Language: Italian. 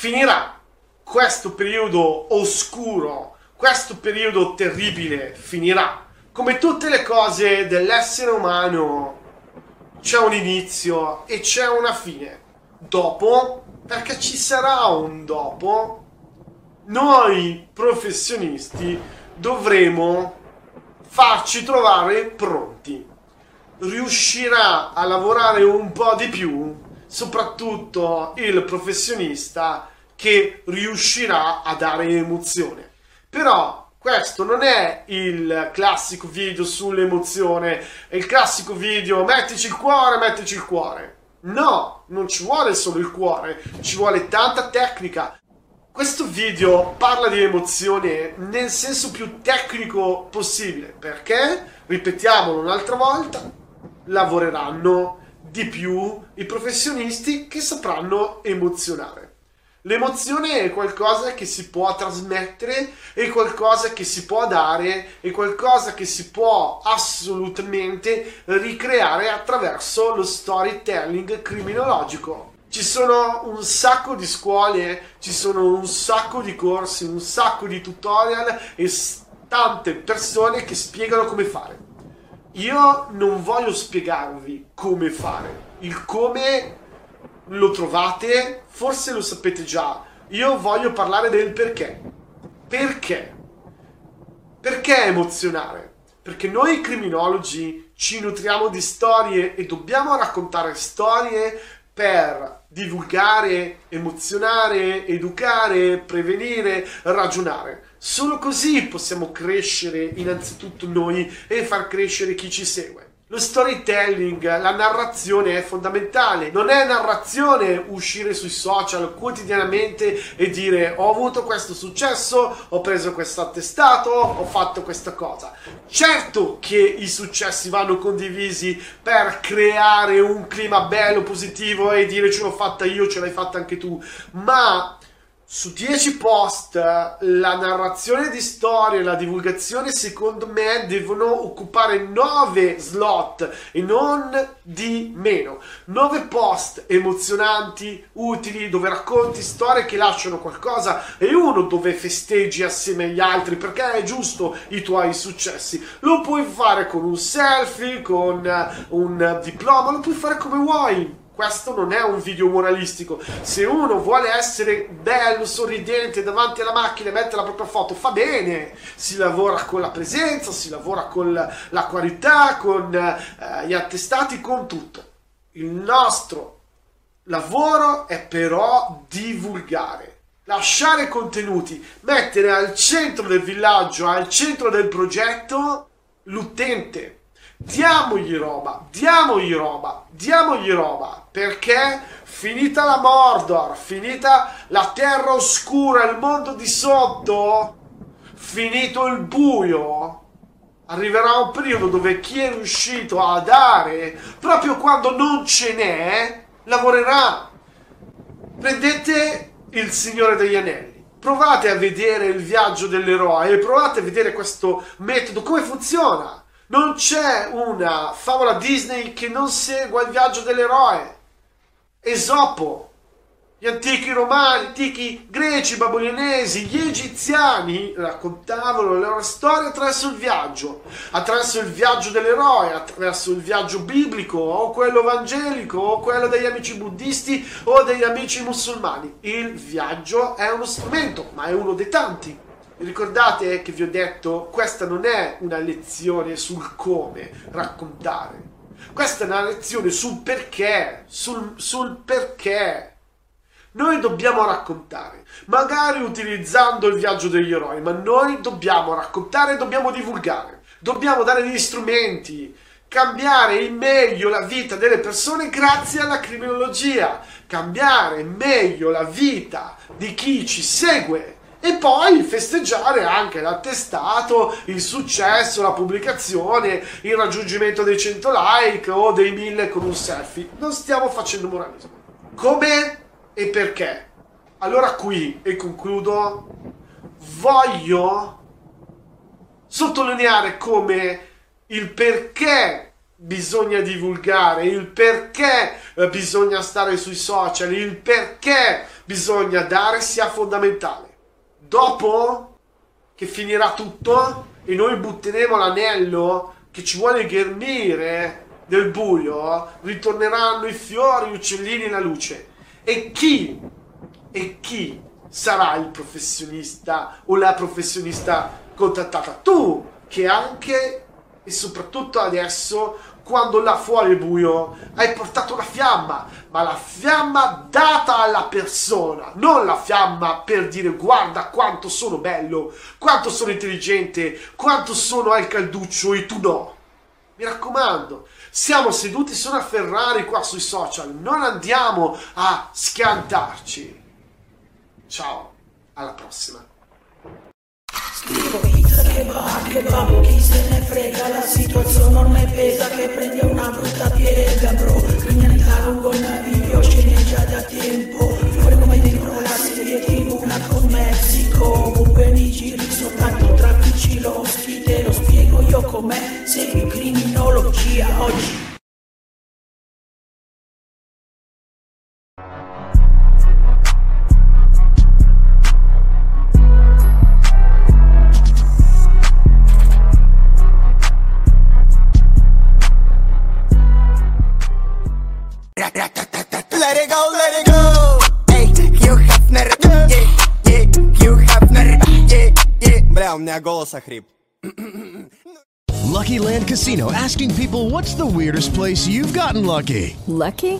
Finirà questo periodo oscuro, questo periodo terribile, finirà. Come tutte le cose dell'essere umano, c'è un inizio e c'è una fine. Dopo, perché ci sarà un dopo, noi professionisti dovremo farci trovare pronti. Riuscirà a lavorare un po' di più, soprattutto il professionista che riuscirà a dare emozione. Però questo non è il classico video sull'emozione, è il classico video mettici il cuore, mettici il cuore. No, non ci vuole solo il cuore, ci vuole tanta tecnica. Questo video parla di emozione nel senso più tecnico possibile, perché, ripetiamolo un'altra volta, lavoreranno di più i professionisti che sapranno emozionare. L'emozione è qualcosa che si può trasmettere, è qualcosa che si può dare, è qualcosa che si può assolutamente ricreare attraverso lo storytelling criminologico. Ci sono un sacco di scuole, ci sono un sacco di corsi, un sacco di tutorial e tante persone che spiegano come fare. Io non voglio spiegarvi come fare, il come lo trovate, forse lo sapete già. Io voglio parlare del perché. Perché? Perché emozionare? Perché noi criminologi ci nutriamo di storie e dobbiamo raccontare storie per divulgare, emozionare, educare, prevenire, ragionare. Solo così possiamo crescere innanzitutto noi e far crescere chi ci segue. Lo storytelling, la narrazione è fondamentale. Non è narrazione uscire sui social quotidianamente e dire ho avuto questo successo, ho preso questo attestato, ho fatto questa cosa. Certo che i successi vanno condivisi per creare un clima bello, positivo e dire ce l'ho fatta io, ce l'hai fatta anche tu, ma su 10 post la narrazione di storie, la divulgazione secondo me devono occupare 9 slot e non di meno. 9 post emozionanti, utili, dove racconti storie che lasciano qualcosa e uno dove festeggi assieme agli altri perché è giusto i tuoi successi. Lo puoi fare con un selfie, con un diploma, lo puoi fare come vuoi questo non è un video moralistico. Se uno vuole essere bello, sorridente davanti alla macchina e mette la propria foto, fa bene. Si lavora con la presenza, si lavora con la qualità, con eh, gli attestati, con tutto. Il nostro lavoro è però divulgare. Lasciare contenuti, mettere al centro del villaggio, al centro del progetto, l'utente, diamogli roba, diamogli roba, diamogli roba, perché finita la Mordor, finita la terra oscura, il mondo di sotto, finito il buio, arriverà un periodo dove chi è riuscito a dare, proprio quando non ce n'è, lavorerà. Prendete il Signore degli Anelli. Provate a vedere il viaggio dell'eroe e provate a vedere questo metodo, come funziona non c'è una favola Disney che non segua il viaggio dell'eroe. Esopo, gli antichi romani, gli antichi greci, babilonesi, gli egiziani raccontavano le loro storie attraverso il viaggio, attraverso il viaggio dell'eroe, attraverso il viaggio biblico o quello evangelico o quello degli amici buddisti o degli amici musulmani. Il viaggio è uno strumento, ma è uno dei tanti. Ricordate che vi ho detto, questa non è una lezione sul come raccontare, questa è una lezione sul perché, sul, sul perché. Noi dobbiamo raccontare, magari utilizzando il viaggio degli eroi, ma noi dobbiamo raccontare dobbiamo divulgare. Dobbiamo dare degli strumenti, cambiare in meglio la vita delle persone grazie alla criminologia, cambiare meglio la vita di chi ci segue e poi festeggiare anche l'attestato, il successo, la pubblicazione, il raggiungimento dei 100 like o dei 1000 con un selfie. Non stiamo facendo moralismo. Come e perché? Allora qui, e concludo, voglio sottolineare come il perché bisogna divulgare, il perché eh, bisogna stare sui social, il perché bisogna dare sia fondamentale. Dopo che finirà tutto e noi butteremo l'anello che ci vuole ghermire del buio, ritorneranno i fiori, gli uccellini e la luce. E chi? E chi sarà il professionista o la professionista contattata? Tu, che anche e soprattutto adesso quando là fuori è buio hai portato una fiamma, ma la fiamma data alla persona, non la fiamma per dire guarda quanto sono bello, quanto sono intelligente, quanto sono al calduccio e tu no. Mi raccomando, siamo seduti solo a Ferrari qua sui social, non andiamo a schiantarci. Ciao, alla prossima. Che va, che va, chi se ne frega La situazione ormai pesa che prende una brutta Let it go, let it go. Ey, Hugh Hefner, yeah, yeah, Hugh Hefner, yeah, yeah. Бля, у меня голос охрип. Lucky Land Casino asking people what's the weirdest place you've gotten lucky? Lucky?